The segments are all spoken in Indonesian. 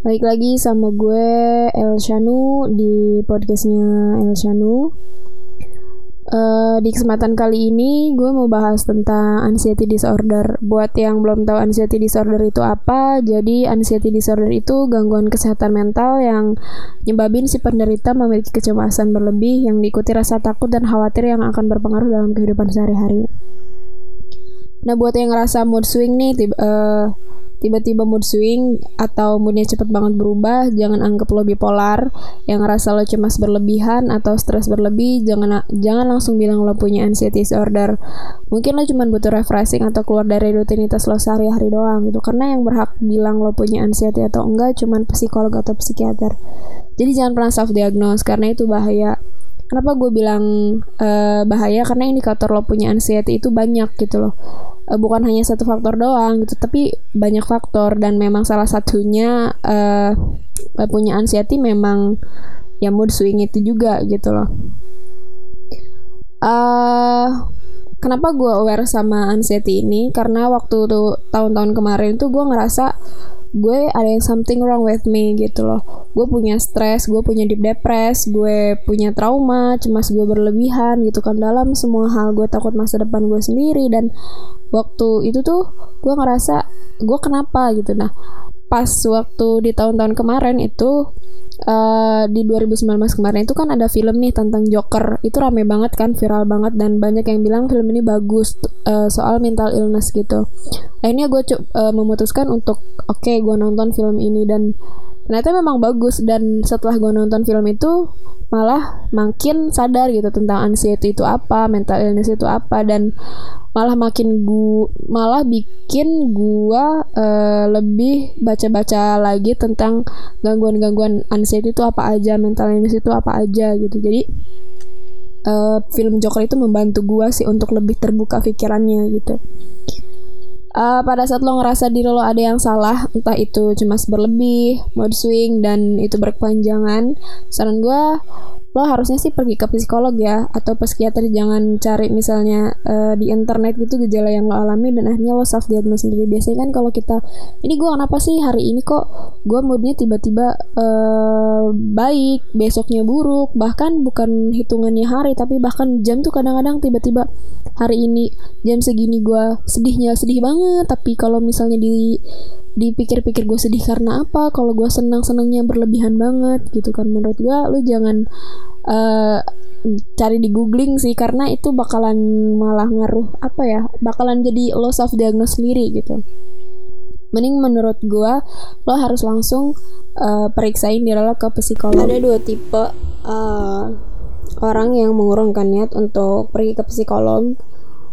Baik lagi sama gue El Shanu di podcastnya El Shanu. Uh, di kesempatan kali ini gue mau bahas tentang anxiety disorder. Buat yang belum tahu anxiety disorder itu apa, jadi anxiety disorder itu gangguan kesehatan mental yang nyebabin si penderita memiliki kecemasan berlebih yang diikuti rasa takut dan khawatir yang akan berpengaruh dalam kehidupan sehari-hari. Nah buat yang ngerasa mood swing nih, tiba, uh, tiba-tiba mood swing atau moodnya cepet banget berubah, jangan anggap lo bipolar. Yang ngerasa lo cemas berlebihan atau stres berlebih, jangan jangan langsung bilang lo punya anxiety disorder. Mungkin lo cuma butuh refreshing atau keluar dari rutinitas lo sehari-hari doang gitu. Karena yang berhak bilang lo punya anxiety atau enggak cuma psikolog atau psikiater. Jadi jangan pernah self diagnose karena itu bahaya. Kenapa gue bilang uh, bahaya? Karena indikator lo punya anxiety itu banyak gitu loh. Uh, bukan hanya satu faktor doang gitu tapi banyak faktor. Dan memang salah satunya uh, punya anxiety memang ya mood swing itu juga gitu loh. Uh, kenapa gue aware sama anxiety ini? Karena waktu tuh tahun-tahun kemarin tuh gue ngerasa gue ada yang something wrong with me gitu loh. Gue punya stres gue punya deep depress gue punya trauma cemas gue berlebihan gitu kan. Dalam semua hal gue takut masa depan gue sendiri dan waktu itu tuh gue ngerasa gue kenapa gitu. Nah pas waktu di tahun-tahun kemarin itu uh, di 2019 kemarin itu kan ada film nih tentang Joker. Itu rame banget kan viral banget dan banyak yang bilang film ini bagus uh, soal mental illness gitu. Akhirnya gue uh, memutuskan untuk oke okay, gue nonton film ini dan ternyata memang bagus dan setelah gue nonton film itu malah makin sadar gitu tentang anxiety itu apa, mental illness itu apa dan malah makin gua malah bikin gua uh, lebih baca-baca lagi tentang gangguan-gangguan anxiety itu apa aja, mental illness itu apa aja gitu. Jadi uh, film Joker itu membantu gua sih untuk lebih terbuka pikirannya gitu. Uh, pada saat lo ngerasa diri lo ada yang salah, entah itu cemas berlebih, mood swing, dan itu berkepanjangan, saran gue lo harusnya sih pergi ke psikolog ya atau psikiater jangan cari misalnya uh, di internet gitu gejala yang lo alami dan akhirnya lo self diagnose sendiri. Biasanya kan kalau kita ini gue kenapa sih hari ini kok gue moodnya tiba-tiba uh, baik besoknya buruk bahkan bukan hitungannya hari tapi bahkan jam tuh kadang-kadang tiba-tiba hari ini jam segini gue sedihnya sedih banget. Tapi kalau misalnya di dipikir-pikir gue sedih karena apa kalau gue senang senangnya berlebihan banget gitu kan. Menurut gue lu jangan uh, cari di googling sih karena itu bakalan malah ngaruh apa ya bakalan jadi lo self diagnose sendiri gitu. Mending menurut gue lo harus langsung uh, periksain diri lo ke psikolog. Ada dua tipe uh, orang yang mengurungkan niat untuk pergi ke psikolog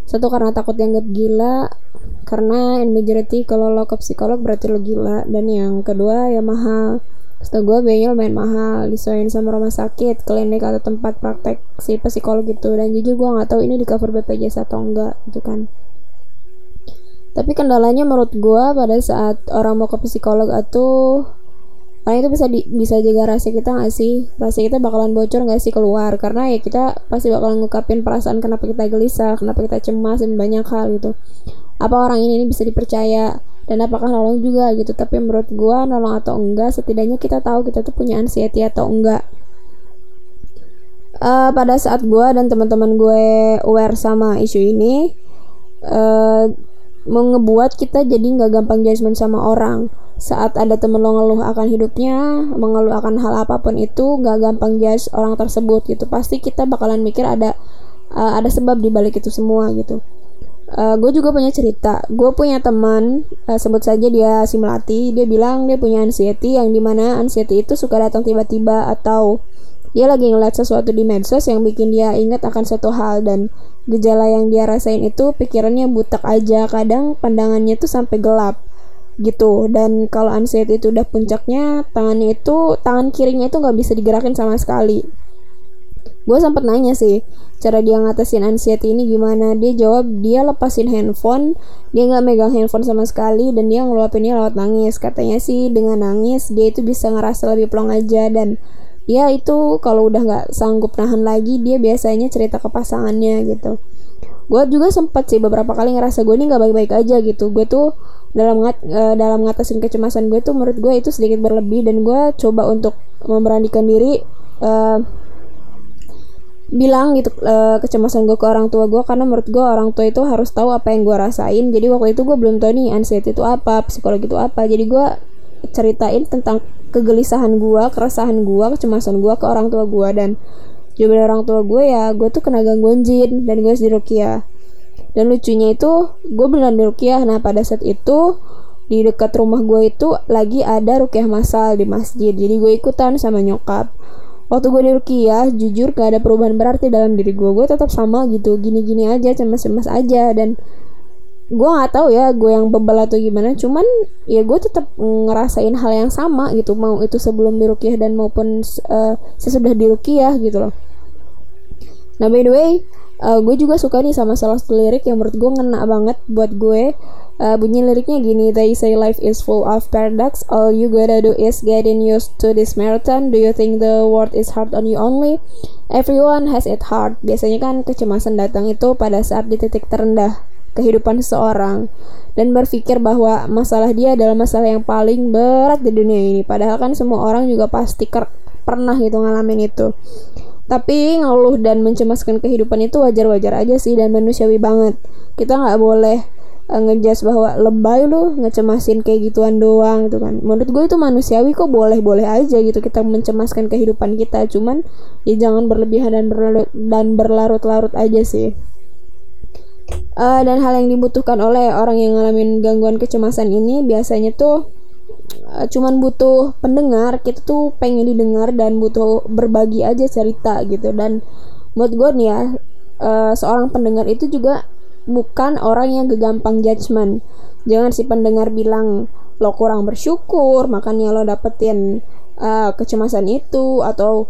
satu karena takut dianggap gila. Karena in majority kalau lo ke psikolog berarti lo gila. Dan yang kedua ya mahal. Setahu gue biayanya lumayan mahal. Disesuaikan sama rumah sakit klinik atau tempat praktek si psikolog gitu dan jujur gue nggak tahu ini di cover BPJS atau enggak gitu kan. Tapi kendalanya menurut gue pada saat orang mau ke psikolog atau karena itu bisa di, bisa jaga rahasia kita gak sih? Rahasia kita bakalan bocor gak sih keluar? Karena ya kita pasti bakalan ngungkapin perasaan kenapa kita gelisah kenapa kita cemas dan banyak hal gitu. Apa orang ini, ini bisa dipercaya? Dan apakah nolong juga gitu? Tapi menurut gue nolong atau enggak setidaknya kita tahu kita tuh punya anxiety atau enggak. Uh, pada saat gue dan teman-teman gue aware sama isu ini uh, mengebuat kita jadi nggak gampang judgement sama orang saat ada temen lo ngeluh akan hidupnya mengeluh akan hal apa pun itu gak gampang judge orang tersebut gitu. Pasti kita bakalan mikir ada uh, ada sebab di balik itu semua gitu. Uh, gue juga punya cerita. Gue punya teman uh, sebut saja dia si melati. Dia bilang dia punya anxiety yang di mana anxiety itu suka datang tiba-tiba atau dia lagi ngeliat sesuatu di medsos yang bikin dia ingat akan suatu hal dan gejala yang dia rasain itu pikirannya butek aja. Kadang pandangannya tuh sampai gelap gitu. Dan kalau anxiety itu udah puncaknya tangannya itu tangan kirinya itu nggak bisa digerakin sama sekali. Gue sempet nanya sih cara dia ngatasin anxiety ini gimana? Dia jawab dia lepasin handphone dia nggak megang handphone sama sekali dan dia ngeluapinnya lewat nangis. Katanya sih dengan nangis dia itu bisa ngerasa lebih plong aja. Dan ya itu kalau udah nggak sanggup nahan lagi dia biasanya cerita ke pasangannya gitu gue juga sempat sih beberapa kali ngerasa gue ini nggak baik-baik aja gitu. Gue tuh dalam ngat uh, dalam ngatasin kecemasan gue tuh menurut gue itu sedikit berlebih dan gue coba untuk memberanikan diri uh, bilang gitu uh, kecemasan gue ke orang tua gue karena menurut gue orang tua itu harus tahu apa yang gue rasain. Jadi waktu itu gue belum tahu nih anxiety itu apa psikologi itu apa. Jadi gue ceritain tentang kegelisahan gue keresahan gue kecemasan gue ke orang tua gue dan jawaban orang tua gue ya gue tuh kena gangguan jin dan gue harus dirukiah dan lucunya itu gue beneran dirukiah nah pada saat itu di dekat rumah gue itu lagi ada rukiah masal di masjid. Jadi gue ikutan sama nyokap. Waktu gue di Rukiah jujur gak ada perubahan berarti dalam diri gue. Gue tetap sama gitu gini-gini aja cemas-cemas aja. Dan gue nggak tahu ya gue yang bebel atau gimana. Cuman ya gue tetap ngerasain hal yang sama gitu. Mau itu sebelum di Rukiah dan maupun uh, sesudah di Rukiah gitu loh nah by the way uh, gue juga suka nih sama salah satu lirik yang menurut gue ngena banget buat gue. Uh, bunyi liriknya gini they say life is full of paradox. All you gotta do is getting used to this marathon. Do you think the world is hard on you only? Everyone has it hard. Biasanya kan kecemasan datang itu pada saat di titik terendah kehidupan seseorang. Dan berpikir bahwa masalah dia adalah masalah yang paling berat di dunia ini. Padahal kan semua orang juga pasti pernah gitu ngalamin itu tapi ngeluh dan mencemaskan kehidupan itu wajar-wajar aja sih dan manusiawi banget. Kita nggak boleh uh, ngejudge bahwa lebay lu ngecemasin kayak gituan doang gitu kan. Menurut gue itu manusiawi kok boleh-boleh aja gitu kita mencemaskan kehidupan kita. Cuman ya jangan berlebihan dan berlarut dan berlarut-larut aja sih. Uh, dan hal yang dibutuhkan oleh orang yang ngalamin gangguan kecemasan ini biasanya tuh uh, cuman butuh pendengar kita tuh pengen didengar dan butuh berbagi aja cerita gitu. Dan menurut gue nih ya uh, seorang pendengar itu juga bukan orang yang gegampang judgement. Jangan si pendengar bilang lo kurang bersyukur makanya lo dapetin uh, kecemasan itu atau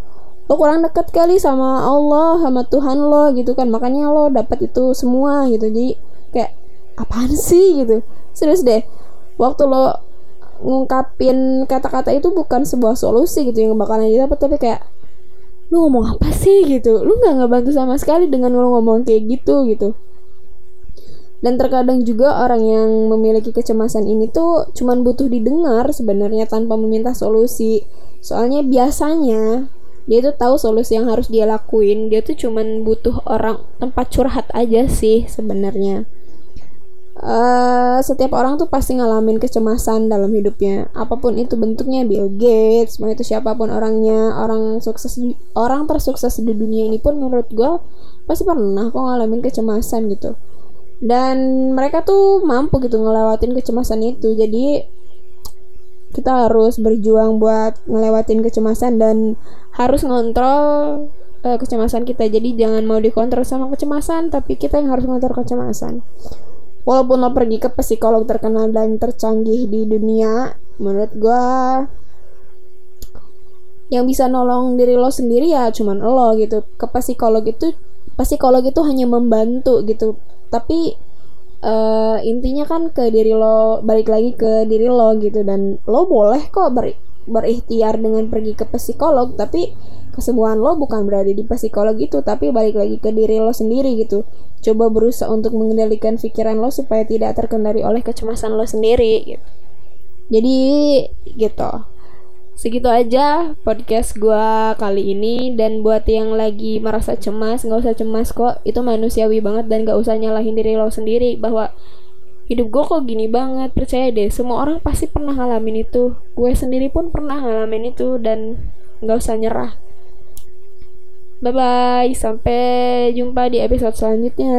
lo kurang deket kali sama Allah sama Tuhan lo gitu kan. Makanya lo dapet itu semua gitu. Jadi kayak apaan sih? gitu. Serius deh waktu lo ngungkapin kata-kata itu bukan sebuah solusi gitu yang bakalan dapet tapi kayak lu ngomong apa sih? gitu. Lu nggak ngebantu sama sekali dengan lo ngomong kayak gitu gitu. Dan terkadang juga orang yang memiliki kecemasan ini tuh cuman butuh didengar sebenarnya tanpa meminta solusi. Soalnya biasanya dia tuh tahu solusi yang harus dia lakuin. Dia tuh cuman butuh orang tempat curhat aja sih sebenarnya uh, setiap orang tuh pasti ngalamin kecemasan dalam hidupnya. Apa pun itu bentuknya Bill Gates mau itu siapa pun orangnya orang sukses orang tersukses di dunia ini pun menurut gue pasti pernah kok ngalamin kecemasan gitu. Dan mereka tuh mampu gitu ngelewatin kecemasan itu. Jadi kita harus berjuang buat ngelewatin kecemasan dan harus ngontrol uh, kecemasan kita. Jadi jangan mau dikontrol sama kecemasan tapi kita yang harus ngontrol kecemasan walaupun lo pergi ke psikolog terkenal dan tercanggih di dunia menurut gue yang bisa nolong diri lo sendiri ya cuman lo gitu. Ke psikolog itu psikolog itu hanya membantu gitu. Tapi uh, intinya kan ke diri lo balik lagi ke diri lo gitu. Dan lo boleh kok ber, berikhtiar dengan pergi ke psikolog tapi kesembuhan lo bukan berada di psikolog itu tapi balik lagi ke diri lo sendiri gitu. Coba berusaha untuk mengendalikan pikiran lo supaya tidak terkendali oleh kecemasan lo sendiri gitu. Jadi gitu. Segitu aja podcast gue kali ini dan buat yang lagi merasa cemas nggak usah cemas kok. Itu manusiawi banget dan nggak usah nyalahin diri lo sendiri bahwa hidup gue kok gini banget percaya deh semua orang pasti pernah ngalamin itu. Gue sendiri pun pernah ngalamin itu dan nggak usah nyerah. Bye bye sampai jumpa di episode selanjutnya